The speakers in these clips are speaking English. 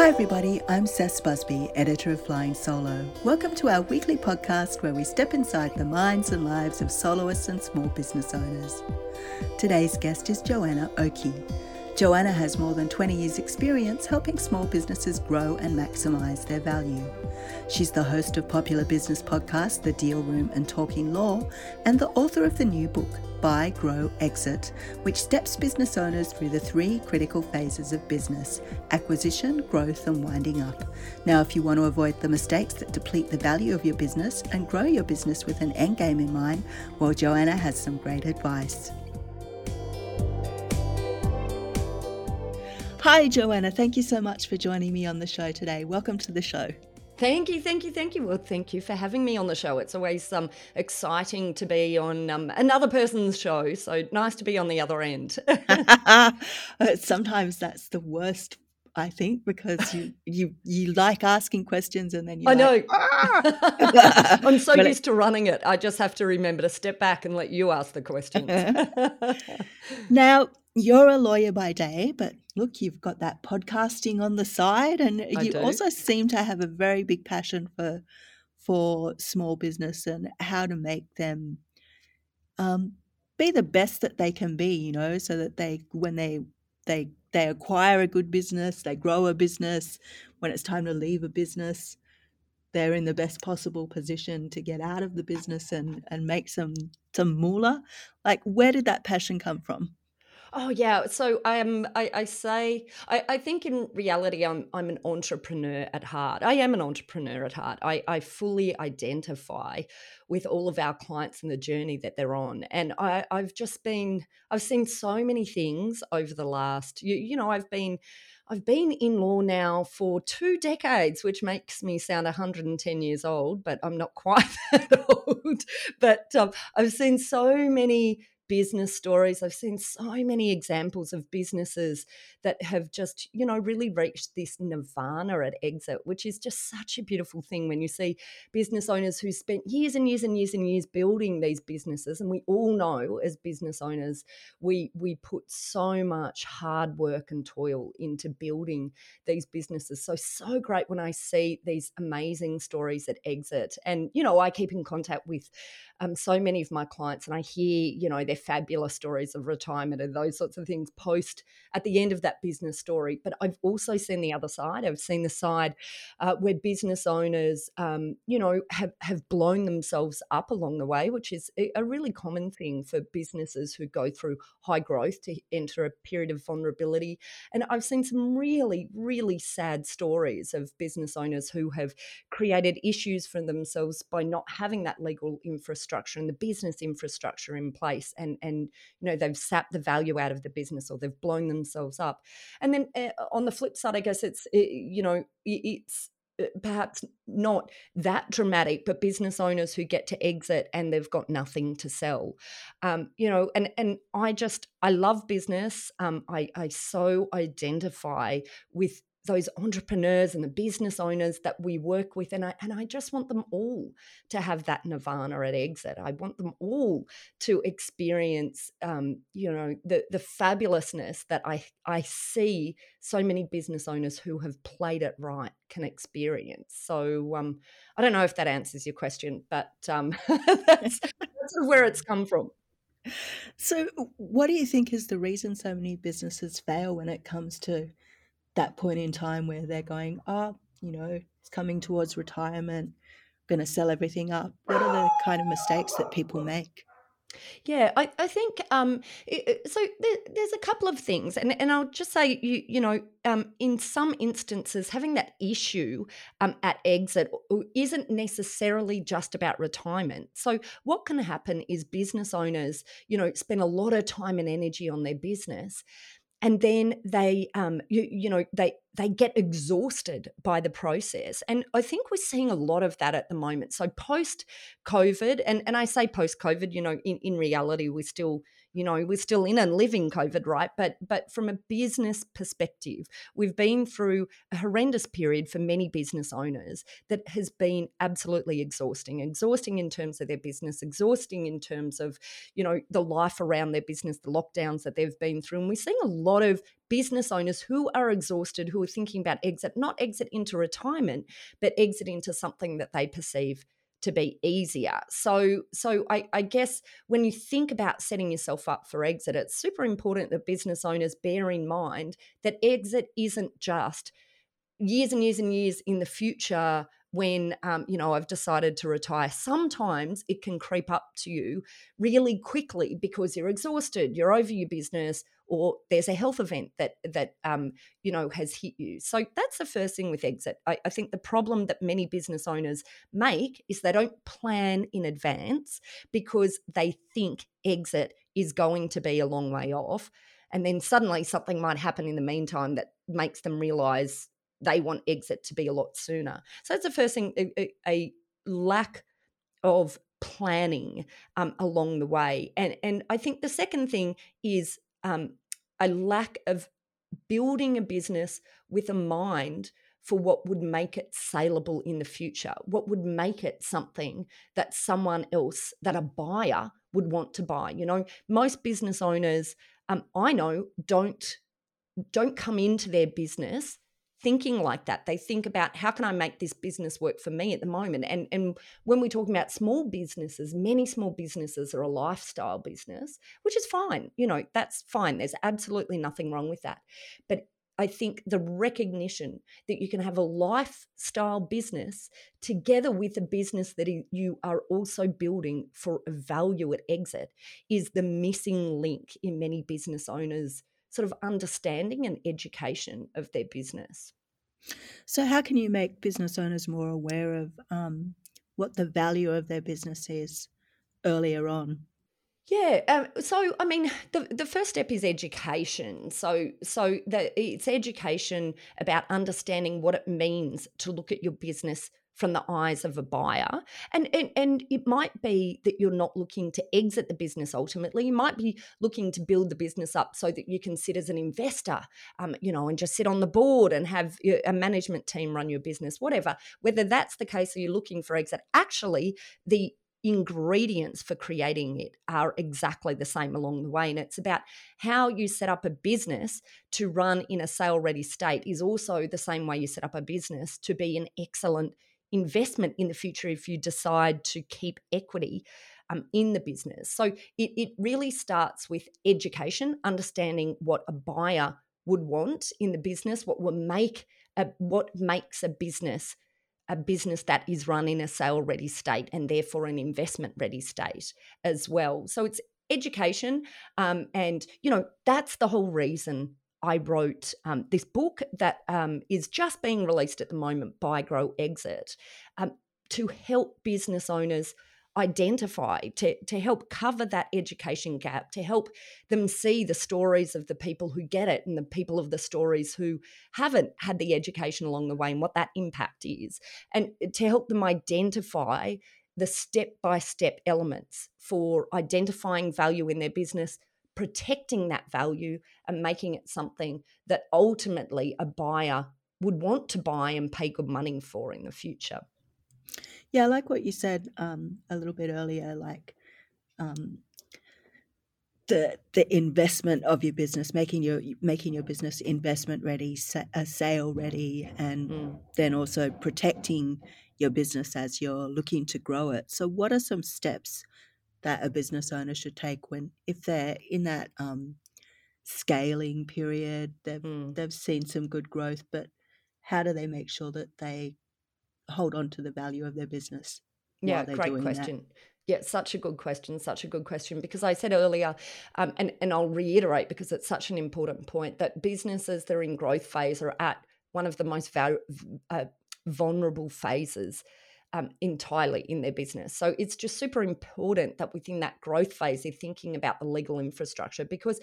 Hi, everybody. I'm Cec Busby, editor of Flying Solo. Welcome to our weekly podcast where we step inside the minds and lives of soloists and small business owners. Today's guest is Joanna Oakey. Joanna has more than 20 years' experience helping small businesses grow and maximize their value. She's the host of popular business podcasts The Deal Room and Talking Law, and the author of the new book, Buy, Grow, Exit, which steps business owners through the three critical phases of business acquisition, growth, and winding up. Now, if you want to avoid the mistakes that deplete the value of your business and grow your business with an end game in mind, well, Joanna has some great advice. Hi, Joanna. Thank you so much for joining me on the show today. Welcome to the show. Thank you, thank you, thank you. Well, thank you for having me on the show. It's always um, exciting to be on um, another person's show. So nice to be on the other end. Sometimes that's the worst I think because you you you like asking questions and then you I know ah! I'm so used to running it. I just have to remember to step back and let you ask the questions. now you're a lawyer by day, but look, you've got that podcasting on the side, and I you do. also seem to have a very big passion for for small business and how to make them um, be the best that they can be. You know, so that they when they they they acquire a good business, they grow a business. When it's time to leave a business, they're in the best possible position to get out of the business and and make some some moolah. Like, where did that passion come from? Oh yeah. So um, I, I say I, I think in reality I'm I'm an entrepreneur at heart. I am an entrepreneur at heart. I, I fully identify with all of our clients and the journey that they're on. And I, I've just been I've seen so many things over the last you, you know, I've been I've been in law now for two decades, which makes me sound 110 years old, but I'm not quite that old. But um, I've seen so many business stories. I've seen so many examples of businesses that have just, you know, really reached this nirvana at exit, which is just such a beautiful thing when you see business owners who spent years and years and years and years building these businesses. And we all know as business owners, we we put so much hard work and toil into building these businesses. So so great when I see these amazing stories at exit. And, you know, I keep in contact with um, so many of my clients and I hear, you know, their fabulous stories of retirement and those sorts of things post at the end of that business story. But I've also seen the other side. I've seen the side uh, where business owners, um, you know, have, have blown themselves up along the way, which is a really common thing for businesses who go through high growth to enter a period of vulnerability. And I've seen some really, really sad stories of business owners who have created issues for themselves by not having that legal infrastructure and the business infrastructure in place and and you know they've sapped the value out of the business or they've blown themselves up and then uh, on the flip side i guess it's it, you know it's eh, perhaps not that dramatic, but business owners who get to exit and they've got nothing to sell, um, you know, and and I just I love business. Um, I I so identify with those entrepreneurs and the business owners that we work with and I, and I just want them all to have that nirvana at exit. I want them all to experience um, you know the the fabulousness that i i see so many business owners who have played it right can experience. So um, i don't know if that answers your question but um, that's, that's where it's come from. So what do you think is the reason so many businesses fail when it comes to that point in time where they're going, oh, you know, it's coming towards retirement, going to sell everything up. What are the kind of mistakes that people make? Yeah, I, I think um, it, so. There, there's a couple of things, and, and I'll just say you you know um, in some instances having that issue um, at exit isn't necessarily just about retirement. So what can happen is business owners you know spend a lot of time and energy on their business, and then they um, you, you know they they get exhausted by the process and i think we're seeing a lot of that at the moment. So post covid and and i say post covid you know in, in reality we're still you know we're still in and living covid right? But but from a business perspective we've been through a horrendous period for many business owners that has been absolutely exhausting exhausting in terms of their business exhausting in terms of you know the life around their business the lockdowns that they've been through and we're seeing a lot of business owners who are exhausted who are thinking about exit not exit into retirement but exit into something that they perceive to be easier. So, so I, I, guess when you think about setting yourself up for exit, it's super important that business owners bear in mind that exit isn't just years and years and years in the future when um, you know I've decided to retire. Sometimes it can creep up to you really quickly because you're exhausted, you're over your business, or there's a health event that that um, you know has hit you. So that's the first thing with exit. I, I think the problem that many business owners make is they don't plan in advance because they think exit is going to be a long way off. And then suddenly something might happen in the meantime that makes them realize they want exit to be a lot sooner. So that's the first thing a, a lack of planning um, along the way. And, and I think the second thing is um, a lack of building a business with a mind for what would make it saleable in the future, what would make it something that someone else, that a buyer would want to buy. You know, most business owners, um, I know, don't don't come into their business thinking like that. They think about how can I make this business work for me at the moment. And and when we're talking about small businesses, many small businesses are a lifestyle business, which is fine. You know, that's fine. There's absolutely nothing wrong with that. But I think the recognition that you can have a lifestyle business together with a business that you are also building for a value at exit is the missing link in many business owners' sort of understanding and education of their business. So, how can you make business owners more aware of um, what the value of their business is earlier on? Yeah. Um, so, I mean, the, the first step is education. So, so the, it's education about understanding what it means to look at your business from the eyes of a buyer. And, and, and it might be that you're not looking to exit the business ultimately. You might be looking to build the business up so that you can sit as an investor, um, you know, and just sit on the board and have a management team run your business, whatever. Whether that's the case or you're looking for exit, actually, the ingredients for creating it are exactly the same along the way. And it's about how you set up a business to run in a sale ready state, is also the same way you set up a business to be an excellent investment in the future if you decide to keep equity um, in the business. So it, it really starts with education, understanding what a buyer would want in the business, what will make a, what makes a business a business that is run in a sale ready state and therefore an investment ready state as well. So it's education, um, and you know that's the whole reason I wrote um, this book that um, is just being released at the moment Buy Grow Exit um, to help business owners identify, to, to help cover that education gap, to help them see the stories of the people who get it and the people of the stories who haven't had the education along the way and what that impact is, and to help them identify the step by step elements for identifying value in their business protecting that value and making it something that ultimately a buyer would want to buy and pay good money for in the future. Yeah, I like what you said um, a little bit earlier, like um, the the investment of your business, making your making your business investment ready, sa- a sale ready, and mm. then also protecting your business as you're looking to grow it. So, what are some steps that a business owner should take when if they're in that um, scaling period they've mm. they've seen some good growth but how do they make sure that they hold on to the value of their business yeah great question that? Yeah, such a good question. Such a good question because I said earlier, um, and and I'll reiterate because it's such an important point that businesses that are in growth phase are at one of the most uh, vulnerable phases um, entirely in their business. So it's just super important that within that growth phase, they're thinking about the legal infrastructure because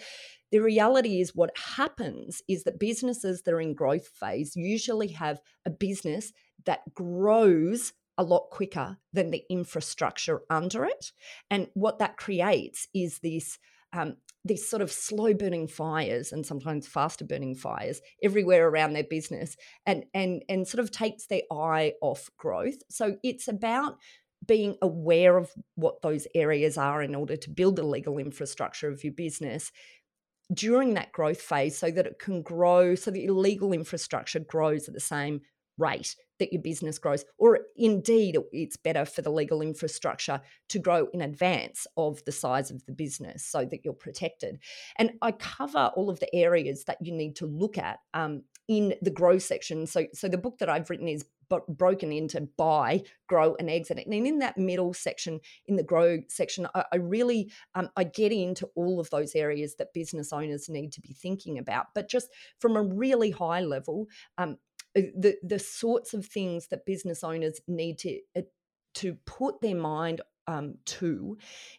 the reality is what happens is that businesses that are in growth phase usually have a business that grows a lot quicker than the infrastructure under it. And what that creates is this um, these sort of slow burning fires and sometimes faster burning fires everywhere around their business and and and sort of takes their eye off growth. So it's about being aware of what those areas are in order to build the legal infrastructure of your business during that growth phase so that it can grow so that your legal infrastructure grows at the same rate that your business grows, or indeed it's better for the legal infrastructure to grow in advance of the size of the business so that you're protected. And I cover all of the areas that you need to look at um, in the grow section. So, so the book that I've written is broken into buy, grow, and exit. And in that middle section, in the grow section, I, I really um, I get into all of those areas that business owners need to be thinking about. But just from a really high level, um, the the sorts of things that business owners need to uh, to put their mind um, to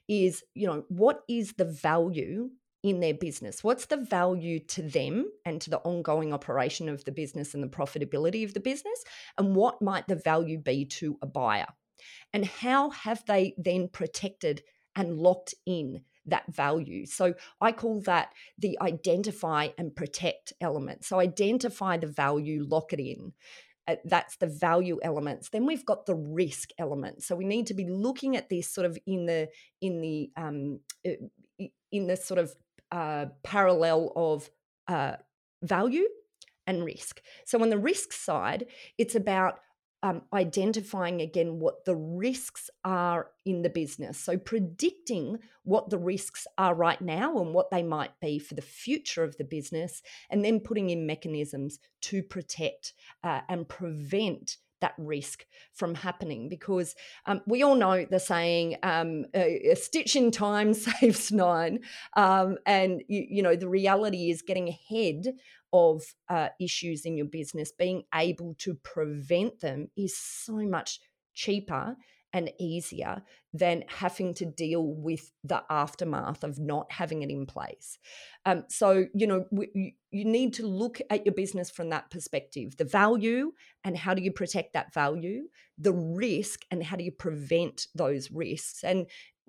is you know what is the value in their business? What's the value to them and to the ongoing operation of the business and the profitability of the business? And what might the value be to a buyer? And how have they then protected and locked in that value. So I call that the identify and protect element. So identify the value, lock it in. Uh, that's the value elements. Then we've got the risk element. So we need to be looking at this sort of in the in the um, in the sort of uh, parallel of uh, value and risk. So on the risk side, it's about um, identifying again what the risks are in the business. So, predicting what the risks are right now and what they might be for the future of the business, and then putting in mechanisms to protect uh, and prevent that risk from happening because um, we all know the saying um, a, a, stitch in time saves nine um, and you, you, know the reality is getting ahead of uh, issues in your business, being able to prevent them is so much cheaper and easier than having to deal with the aftermath of not having it in place. Um, so, you know, you, you need to look at your business from that perspective the value and how do you protect that value, the risk and how do you prevent those risks. And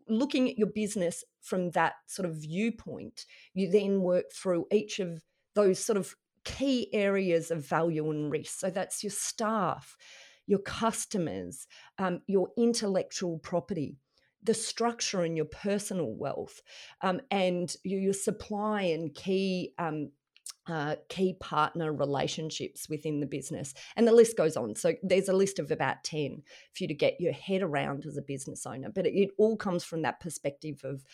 looking at your business from that sort of viewpoint, you then work through each of those sort of key areas of value and risk. So that's your staff, your customers, um, your intellectual property, the structure and your personal wealth, um, and your, your, supply and key. Um, uh, key partner relationships within the business. And the list goes on. So there's a list of about 10 for you to get your head around as a business owner. But it, it all comes from that perspective of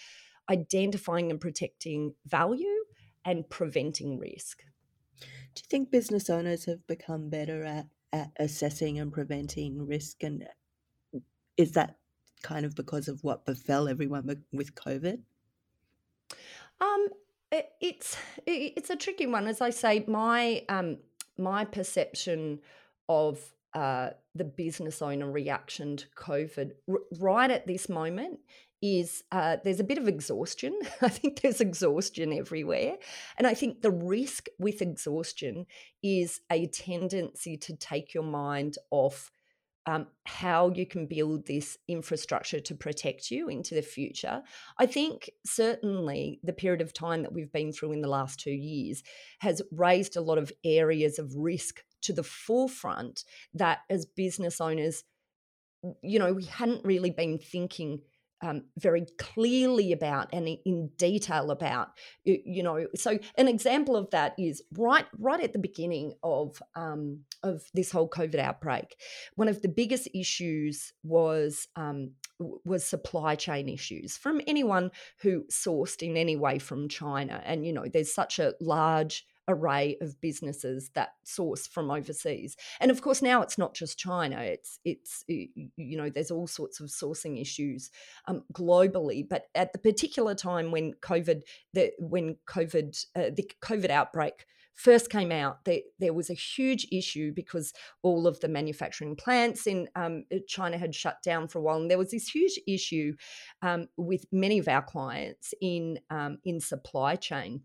identifying and protecting value and preventing risk. Do you think business owners have become better at, at assessing and preventing risk? And is that kind of because of what befell everyone with COVID? Um, it, it's it, it's a tricky one. As I say, my um, my perception of uh, the business owner reaction to COVID r- right at this moment is uh, there's a bit of exhaustion. I think there's exhaustion everywhere. And I think the risk with exhaustion is a tendency to take your mind off um, how you can build this infrastructure to protect you into the future. I think certainly the period of time that we've been through in the last two years has raised a lot of areas of risk to the forefront that as business owners, you know, we hadn't really been thinking um, very clearly about and in detail about you, know so an example of that is right right at the beginning of um, of this whole covid outbreak one of the biggest issues was um, was supply chain issues from anyone who sourced in any way from china. And you know there's such a large array of businesses that source from overseas. And of course, now it's not just China. It's it's you know there's all sorts of sourcing issues um, globally. But at the particular time when COVID the when COVID uh, the COVID outbreak first came out, there, there was a huge issue because all of the manufacturing plants in um, China had shut down for a while, and there was this huge issue um, with many of our clients in um, in supply chain,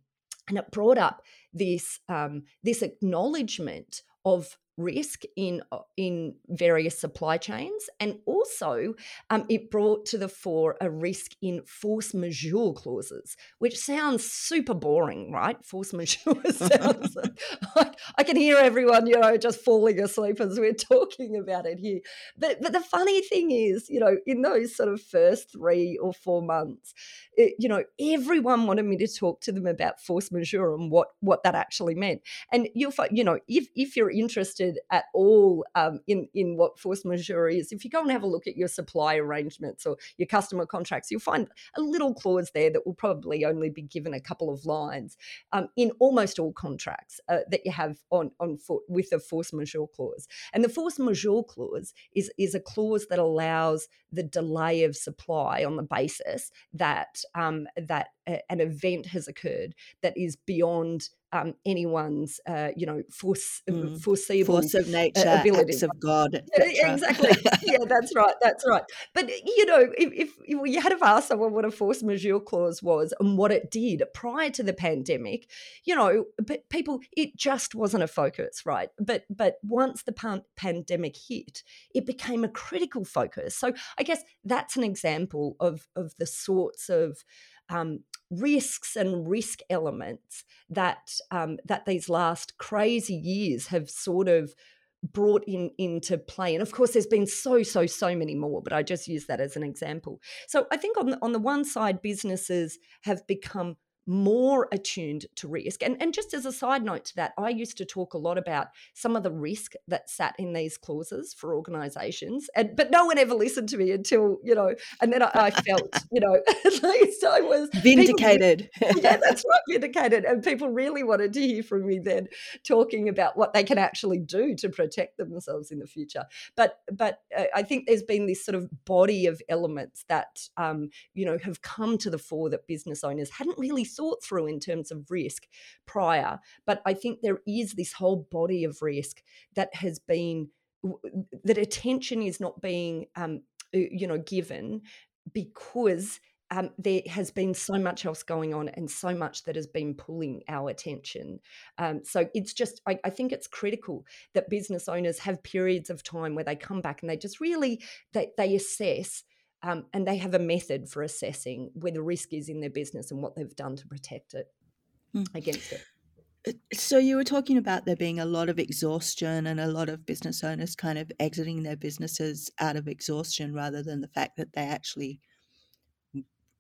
and it brought up this um, this acknowledgement of risk in uh, in various supply chains and also um, it brought to the fore a risk in force majeure clauses which sounds super boring right? Force majeure sounds like, I can hear everyone you know just falling asleep as we're talking about it here. But but the funny thing is you know in those sort of first three or four months it, you know everyone wanted me to talk to them about force majeure and what what that actually meant. And you'll find you know if if you're interested interested at all um, in in what force majeure is, if you go and have a look at your supply arrangements or your customer contracts, you'll find a little clause there that will probably only be given a couple of lines um, in almost all contracts uh, that you have on on foot with a force majeure clause. And the force majeure clause is is a clause that allows the delay of supply on the basis that um, that a, an event has occurred that is beyond um, anyone's, uh, you know, force, uh, mm. foreseeable force of nature, uh, ability. acts of God. Exactly. yeah, that's right. That's right. But you know, if, if, you had have asked someone what a force majeure clause was and what it did prior to the pandemic, you know, but people, it just wasn't a focus, right? But but once the pan- pandemic hit, it became a critical focus. So I guess that's an example of of the sorts of um, risks and risk elements that um, that these last crazy years have sort of brought in into play. And of course there's been so so so many more but i just use that as an example. So i think on the, on the one side businesses have become more attuned to risk. And, and just as a side note to that, I used to talk a lot about some of the risk that sat in these clauses for organizations. And but no one ever listened to me until, you know, and then I, I felt, you know, at least I was vindicated. People, yeah, that's right, vindicated. And people really wanted to hear from me then talking about what they can actually do to protect themselves in the future. But but uh, I think there's been this sort of body of elements that um, you know, have come to the fore that business owners hadn't really thought through in terms of risk prior. But I think there is this whole body of risk that has been that attention is not being um, you know given because um, there has been so much else going on and so much that has been pulling our attention. Um, so it's just, I, I, think it's critical that business owners have periods of time where they come back and they just really they, they assess um, and they have a method for assessing where the risk is in their business and what they've done to protect it mm. against it. So you were talking about there being a lot of exhaustion and a lot of business owners kind of exiting their businesses out of exhaustion rather than the fact that they actually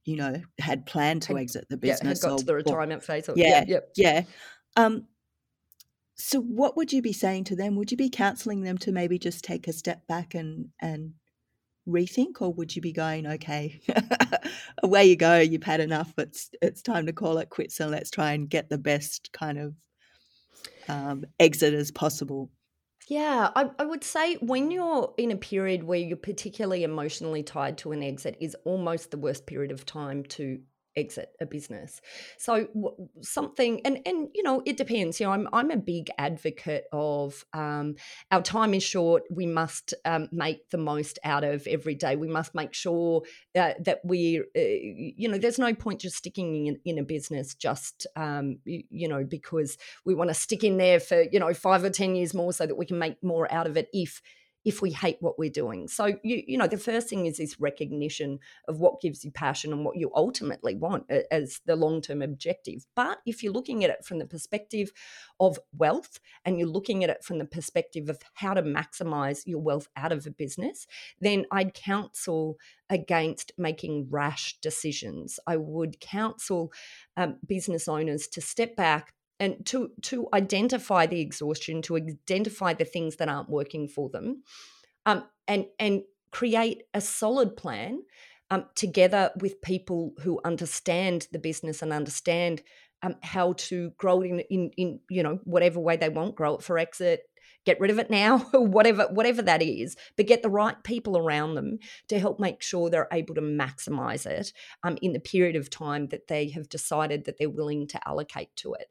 you know had planned to exit the business yeah, got or, to the retirement or, phase or, yeah yeah, yeah. Um, so what would you be saying to them would you be counseling them to maybe just take a step back and and rethink or would you be going okay away you go you've had enough it's it's time to call it quits and let's try and get the best kind of um, exit as possible yeah, I, I would say when you're in a period where you're particularly emotionally tied to an exit is almost the worst period of time to exit a business. So something, and and you know, it depends. You know, I'm I'm a big advocate of um, our time is short. We must um, make the most out of every day. We must make sure uh, that we, uh, you know, there's no point just sticking in, in a business just um, you, you know because we want to stick in there for you know five or ten years more so that we can make more out of it if if we hate what we're doing. So you you know the first thing is this recognition of what gives you passion and what you ultimately want as the long-term objective. But if you're looking at it from the perspective of wealth and you're looking at it from the perspective of how to maximize your wealth out of a business, then I'd counsel against making rash decisions. I would counsel um, business owners to step back and to to identify the exhaustion, to identify the things that aren't working for them, um, and and create a solid plan um, together with people who understand the business and understand um, how to grow it in, in in you know whatever way they want, grow it for exit, get rid of it now whatever whatever that is but get the right people around them to help make sure they're able to maximize it um, in the period of time that they have decided that they're willing to allocate to it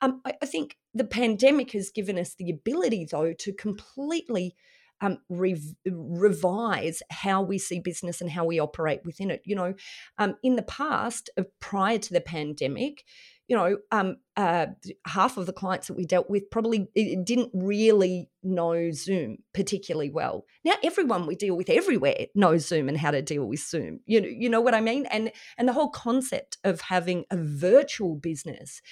Um, I, I think the pandemic has given us the ability, though, to completely um, rev- revise how we see business and how we operate within it. You know, um, in the past, uh, prior to the pandemic, you know, um, uh, half of the clients that we dealt with probably didn't really know Zoom particularly well. Now everyone we deal with everywhere knows Zoom and how to deal with Zoom. You know, you know what I mean? And and the whole concept of having a virtual business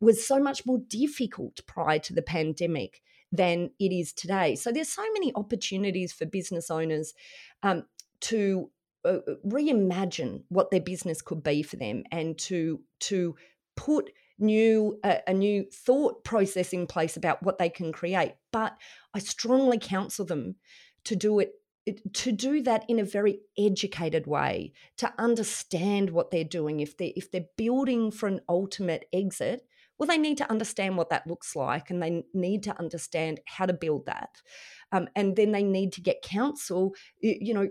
was so much more difficult prior to the pandemic than it is today. So there's so many opportunities for business owners um, to uh, reimagine what their business could be for them and to to put new uh, a new thought process in place about what they can create but i strongly counsel them to do it to do that in a very educated way to understand what they're doing if they if they're building for an ultimate exit well, they need to understand what that looks like and they need to understand how to build that. Um, and then they need to get counsel, you know,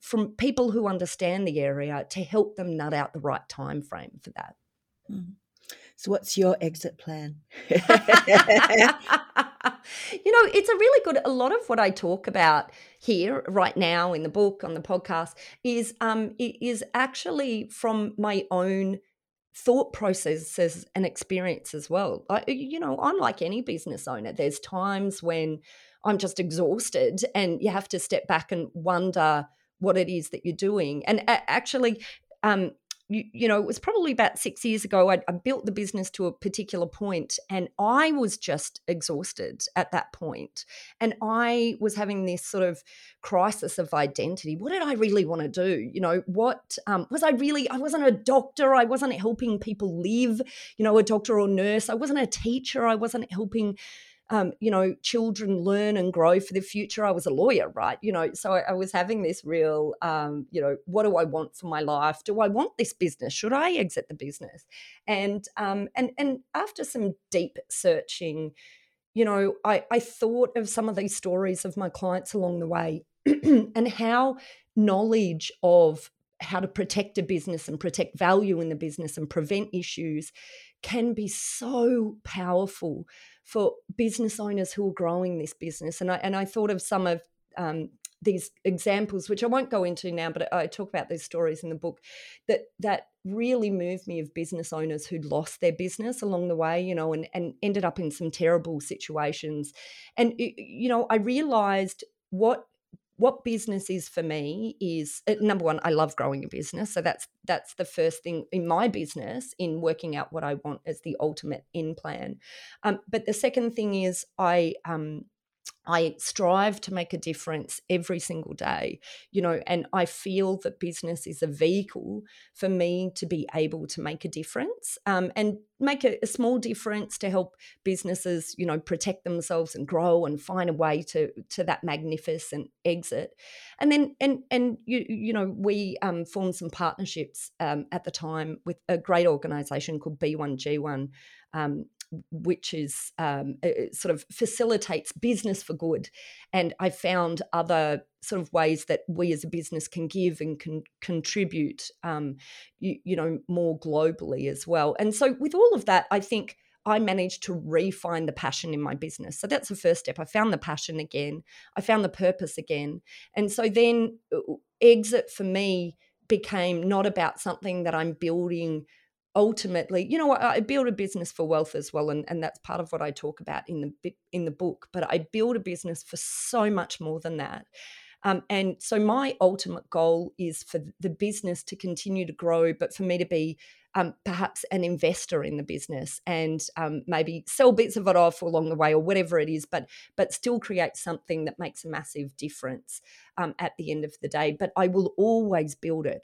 from people who understand the area to help them nut out the right time frame for that. Mm. So, what's your exit plan? you know, it's a really good. A lot of what I talk about here right now in the book on the podcast is um is actually from my own thought processes and experience as well. I, you know, I'm like any business owner. There's times when I'm just exhausted and you have to step back and wonder what it is that you're doing. And actually, um, you, you, know, it was probably about six years ago. I, I, built the business to a particular point, and I was just exhausted at that point. And I was having this sort of crisis of identity. What did I really want to do? You know, what um, was I really? I wasn't a doctor. I wasn't helping people live. You know, a doctor or nurse. I wasn't a teacher. I wasn't helping um, you know, children learn and grow for the future. I was a lawyer, right? You know, so I, I was having this real, um, you know, what do I want for my life? Do I want this business? Should I exit the business? And um, and and after some deep searching, you know, I, I thought of some of these stories of my clients along the way and how knowledge of how to protect a business and protect value in the business and prevent issues can be so powerful for business owners who are growing this business. And I and I thought of some of um, these examples, which I won't go into now, but I talk about these stories in the book that that really moved me of business owners who'd lost their business along the way, you know, and, and ended up in some terrible situations. And you know, I realized what what business is for me is uh, number one i love growing a business so that's that's the first thing in my business in working out what i want as the ultimate end plan. Um, but the second thing is i um, I strive to make a difference every single day, you know, and I feel that business is a vehicle for me to be able to make a difference um, and make a, a, small difference to help businesses, you know, protect themselves and grow and find a way to to that magnificent exit. And then and and you you know we um, formed some partnerships um, at the time with a great organisation called B1G1. Um, which is um, sort of facilitates business for good. And I found other sort of ways that we as a business can give and can contribute, um, you, you know, more globally as well. And so with all of that, I think. I managed to refine the passion in my business. So that's the first step. I found the passion again. I found the purpose again. And so then uh, exit for me became not about something that I'm building ultimately, you know, I, build a business for wealth as well, and, and that's part of what I talk about in the in the book. But I build a business for so much more than that. Um, and so my ultimate goal is for the business to continue to grow, but for me to be um, perhaps an investor in the business and um, maybe sell bits of it off along the way or whatever it is, but but still create something that makes a massive difference um, at the end of the day. But I will always build it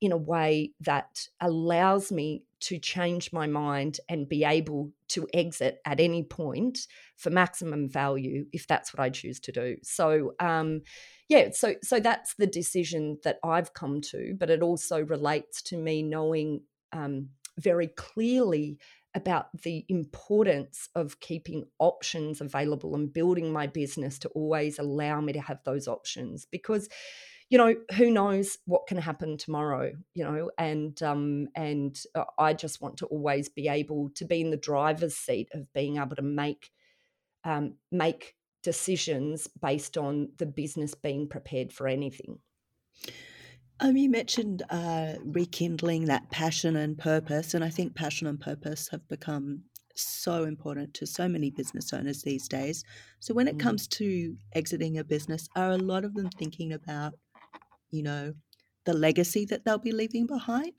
in a way that allows me to change my mind and be able to exit at any point for maximum value if that's what I choose to do. So um, yeah, so so that's the decision that I've come to, but it also relates to me knowing um, very clearly about the importance of keeping options available and building my business to always allow me to have those options because you know who knows what can happen tomorrow you know and um and uh, i just want to always be able to be in the driver's seat of being able to make um make decisions based on the business being prepared for anything um, you mentioned uh, rekindling that passion and purpose, and I think passion and purpose have become so important to so many business owners these days. So, when it mm. comes to exiting a business, are a lot of them thinking about you know, the legacy that they'll be leaving behind?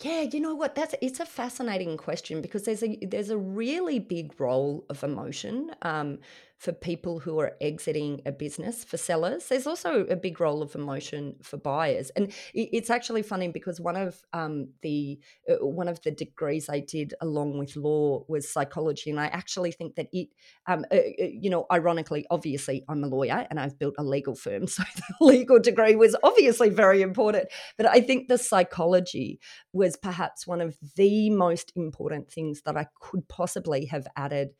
Yeah, you know what? That's it's a fascinating question because there's a there's a really big role of emotion um, for people who are exiting a business for sellers. There's also a big role of emotion for buyers, and it's actually funny because one of um, the uh, one of the degrees I did along with law was psychology, and I actually think that it, um, uh, uh, you know, ironically, obviously, I'm a lawyer and I've built a legal firm, so the legal degree was obviously very important. But I think the psychology was perhaps one of the most important things that I could possibly have added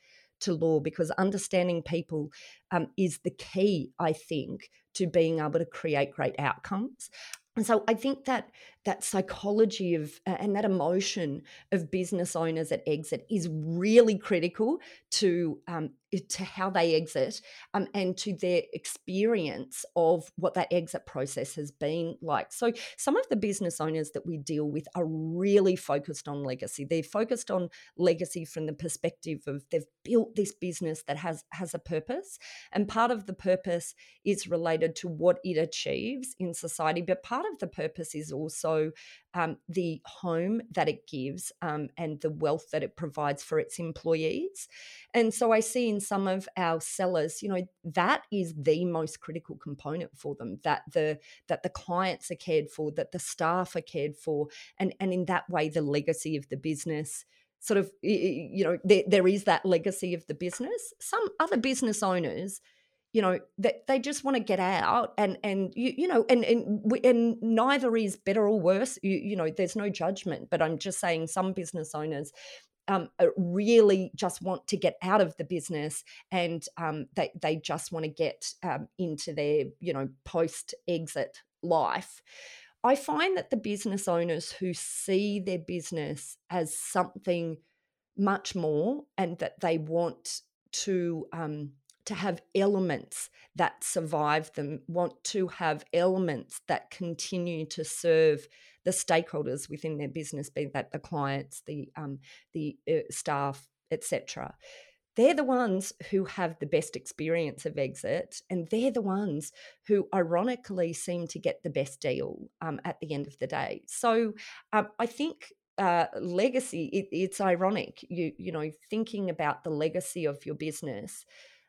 to law because understanding people um, is the key, I think, to being able to create great outcomes. And so I think that that psychology of uh, and that emotion of business owners at exit is really critical to um, to how they exit um, and to their experience of what that exit process has been like. So, some of the business owners that we deal with are really focused on legacy. They're focused on legacy from the perspective of they've built this business that has has a purpose, and part of the purpose is related to what it achieves in society, but part of the purpose is also um, the home that it gives um, and the wealth that it provides for its employees. And so I see in some of our sellers, you know, that is the most critical component for them. That the that the clients are cared for, that the staff are cared for, and and in that way, the legacy of the business sort of you know there, there is that legacy of the business some other business owners you know that they just want to get out and and you, you know and and and neither is better or worse you, you know there's no judgment but i'm just saying some business owners um, uh, really just want to get out of the business and um, they, they just want to get um, into their you know post exit life. I find that the business owners who see their business as something much more and that they want to um, to have elements that survive them, want to have elements that continue to serve the stakeholders within their business, be that the clients, the um, the uh, staff, etc. They're the ones who have the best experience of exit, and they're the ones who, ironically, seem to get the best deal um, at the end of the day. So, um, I think uh, legacy. It, it's ironic, you you know, thinking about the legacy of your business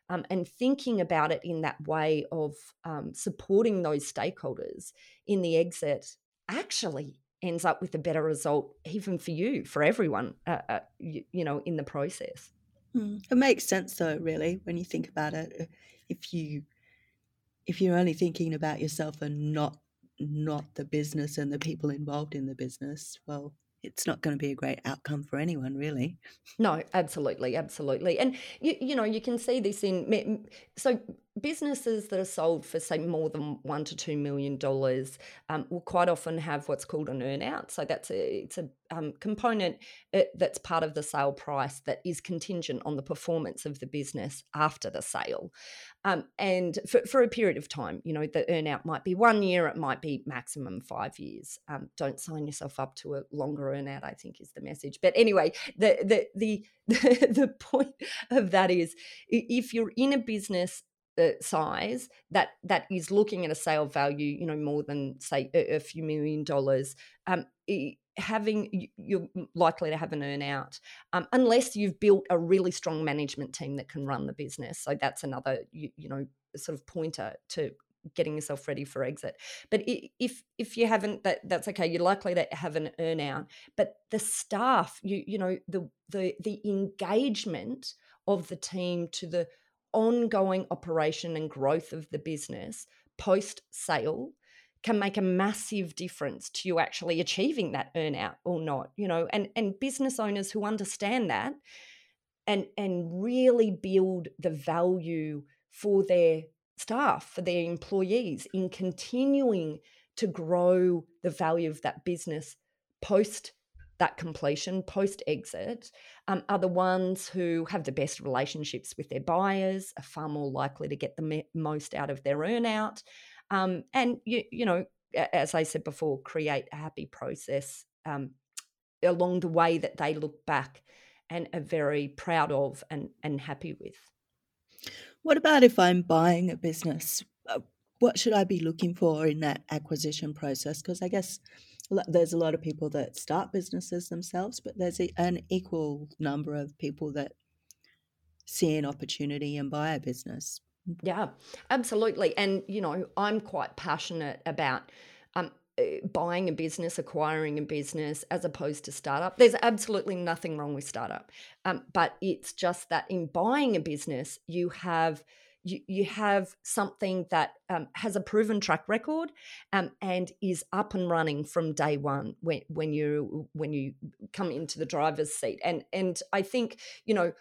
um, and thinking about it in that way of um, supporting those stakeholders in the exit actually ends up with a better result even for you for everyone uh, uh, you, you, know in the process mm. it makes sense though really when you think about it uh, if you if you're only thinking about yourself and not not the business and the people involved in the business well it's not going to be a great outcome for anyone, really. No, absolutely, absolutely, and you you know you can see this in so businesses that are sold for say more than one to two million dollars um, will quite often have what's called an earnout. So that's a it's a um, component uh, that's part of the sale price that is contingent on the performance of the business after the sale, um, and for, for a period of time. You know the earnout might be one year, it might be maximum five years. Um, don't sign yourself up to a longer earnout. I think is the message. But anyway, the the the the point of that is if you're in a business uh, size that that is looking at a sale value, you know, more than say a, a few million dollars, um, having you're likely to have an earnout um, unless you've built a really strong management team that can run the business. So that's another you, you know sort of pointer to getting yourself ready for exit. But if if you haven't, that that's okay. You're likely to have an earnout. But the staff, you you know the the the engagement of the team to the ongoing operation and growth of the business post sale can make a massive difference to you actually achieving that earnout or not you know and and business owners who understand that and and really build the value for their staff, for their employees in continuing to grow the value of that business post that completion, post exit, um, are the ones who have the best relationships with their buyers, are far more likely to get the me- most out of their earnout, um, and you, you know, as I said before, create a happy process um, along the way that they look back and are very proud of and, and happy with. What about if I'm buying a business? Uh, what should I be looking for in that acquisition process? Because I guess there's a lot of people that start businesses themselves, but there's an equal number of people that see an opportunity and buy a business. Yeah, absolutely. And, you know, I'm quite passionate about um, eh, buying a business, acquiring a business, as opposed to startup. There's absolutely nothing wrong with startup, um, but it's just that in buying a business, you have you, you have something that um, has a proven track record um, and is up and running from day one when when you when you come into the driver's seat. And and I think you know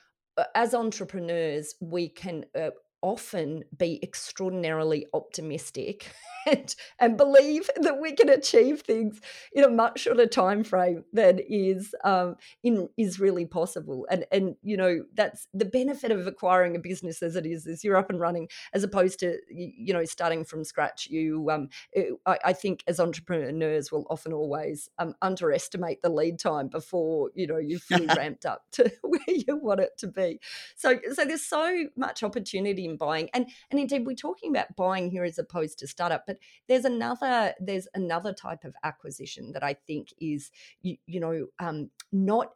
as entrepreneurs we can uh, often be extraordinarily optimistic and, and believe that we can achieve things in a much shorter time frame than is um, in is really possible. And and you know that's the benefit of acquiring a business as it is is you're up and running as opposed to you know starting from scratch. You um, eh, I, I think as entrepreneurs will often always um, underestimate the lead time before you know you've fully ramped up to where you want it to be. So so there's so much opportunity in buying and and indeed we're talking about buying here as opposed to startup, but there's another there's another type of acquisition that I think is you, you know um, not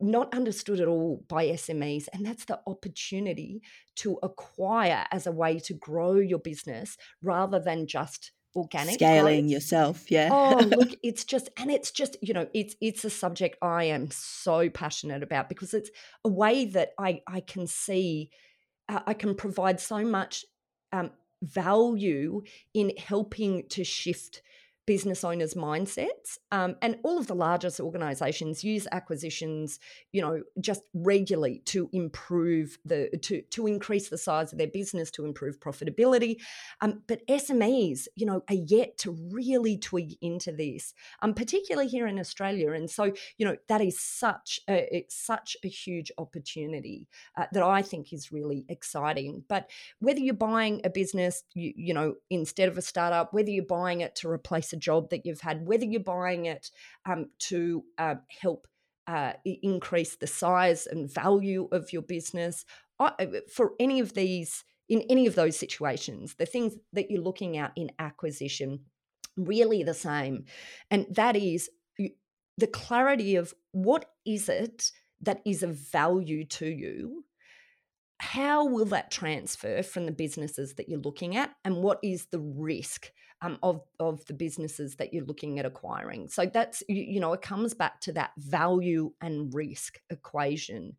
not understood at all by SMEs, and that's the opportunity to acquire as a way to grow your business rather than just organic scaling growth. yourself yeah oh look it's just and it's just you know it's it's a subject i am so passionate about because it's a way that i i can see i can provide so much um, value in helping to shift business owners' mindsets. Um, and all of the largest organizations use acquisitions, you know, just regularly to improve the to to increase the size of their business, to improve profitability. Um, but SMEs, you know, are yet to really twig into this, um, particularly here in Australia. And so, you know, that is such a, it's such a huge opportunity uh, that I think is really exciting. But whether you're buying a business, you, you know, instead of a startup, whether you're buying it to replace a job that you've had, whether you're buying it um, to uh, help uh, increase the size and value of your business. Uh, for any of these, in any of those situations, the things that you're looking at in acquisition, really the same. And that is the clarity of what is it that is of value to you how will that transfer from the businesses that you're looking at and what is the risk um, of of the businesses that you're looking at acquiring. So that's you, you know it comes back to that value and risk equation.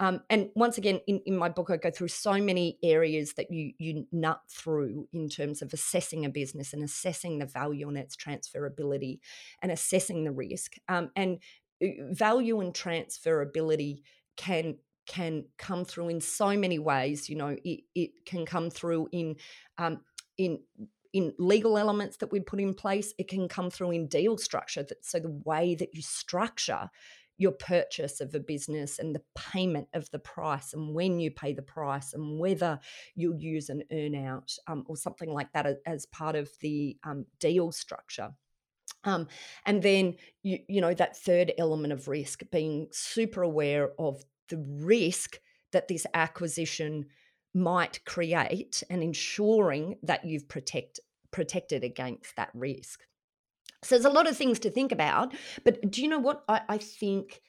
Um, and once again, in, in my book, I go through so many areas that you you nut through in terms of assessing a business and assessing the value and its transferability, and assessing the risk. Um, and uh, value and transferability can can come through in so many ways. You know, it, it can come through in um, in in legal elements that we put in place. It can come through in deal structure. That, so the way that you structure your purchase of a business and the payment of the price and when you pay the price and whether you'll use an earnout um, or something like that as part of the um, deal structure. Um, and then you, you know that third element of risk being super aware of the risk that this acquisition might create and ensuring that you've protect, protected against that risk. So there's a lot of things to think about. But do you know what? I, I think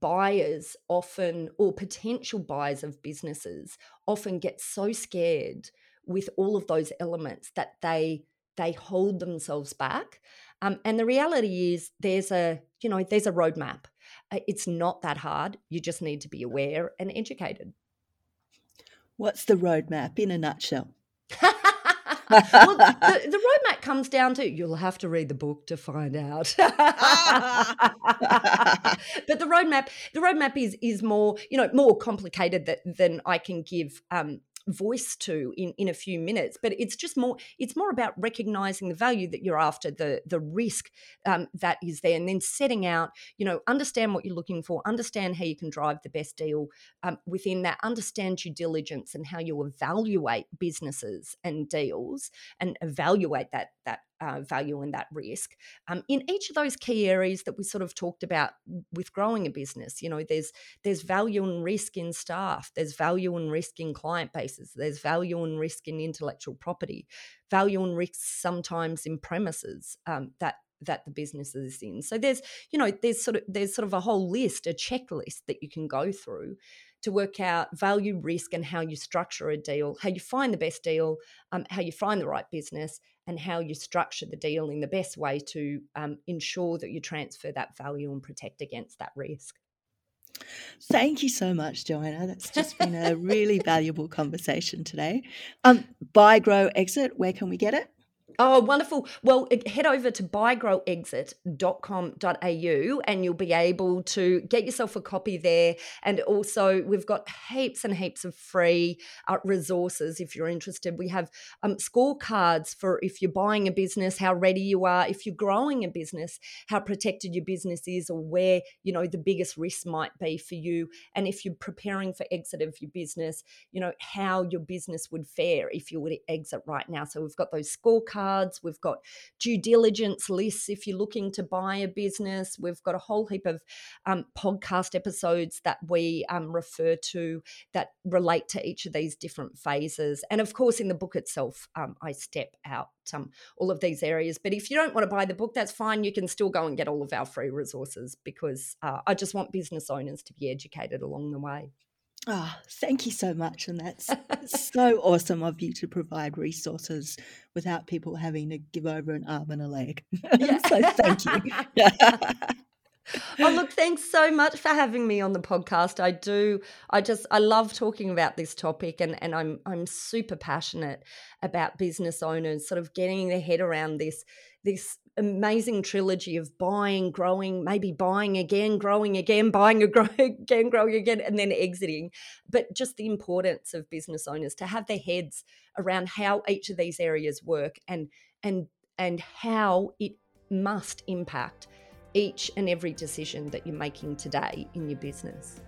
buyers often, or potential buyers of businesses, often get so scared with all of those elements that they they hold themselves back. Um, and the reality is, there's a you know there's a roadmap. Uh, it's not that hard. You just need to be aware and educated. What's the roadmap in a nutshell? well, the, the, roadmap comes down to you'll have to read the book to find out. but the roadmap, the roadmap is is more you know more complicated that, than I can give um, voice to in, in a few minutes but it's just more it's more about recognizing the value that you're after the the risk um, that is there and then setting out you know understand what you're looking for understand how you can drive the best deal um, within that understand due diligence and how you evaluate businesses and deals and evaluate that that uh, value and that risk. Um, in each of those key areas that we sort of talked about with growing a business you know there's there's value and risk in staff there's value and risk in client bases there's value and risk in intellectual property value and risk sometimes in premises um, that that the business is in. So there's you know there's sort of there's sort of a whole list a checklist that you can go through to work out value risk and how you structure a deal, how you find the best deal, um, how you find the right business, and how you structure the deal in the best way to um, ensure that you transfer that value and protect against that risk. Thank you so much, Joanna. That's just been a really valuable conversation today. Um, buy, grow, exit. Where can we get it? Oh, wonderful. Well, head over to buygrowexit.com.au and you'll be able to get yourself a copy there. And also, we've got heaps and heaps of free uh, resources if you're interested. We have um, scorecards for if you're buying a business, how ready you are, if you're growing a business, how protected your business is, or where, you know, the biggest risk might be for you. And if you're preparing for exit of your business, you know, how your business would fare if you were to exit right now. So we've got those scorecards cards. We've got due diligence lists if you're looking to buy a business. We've got a whole heap of um, podcast episodes that we um, refer to that relate to each of these different phases. And of course, in the book itself, um, I step out um, all of these areas. But if you don't want to buy the book, that's fine. You can still go and get all of our free resources because uh, I just want business owners to be educated along the way. Oh, thank you so much. And that's so awesome of you to provide resources without people having to give over an arm and a leg. so thank you. oh look thanks so much for having me on the podcast i do i just i love talking about this topic and and i'm i'm super passionate about business owners sort of getting their head around this this amazing trilogy of buying, growing, maybe buying again, growing again, buying again, growing again, and then exiting. But just the importance of business owners to have their heads around how each of these areas work and and and how it must impact each and every decision that you're making today in your business.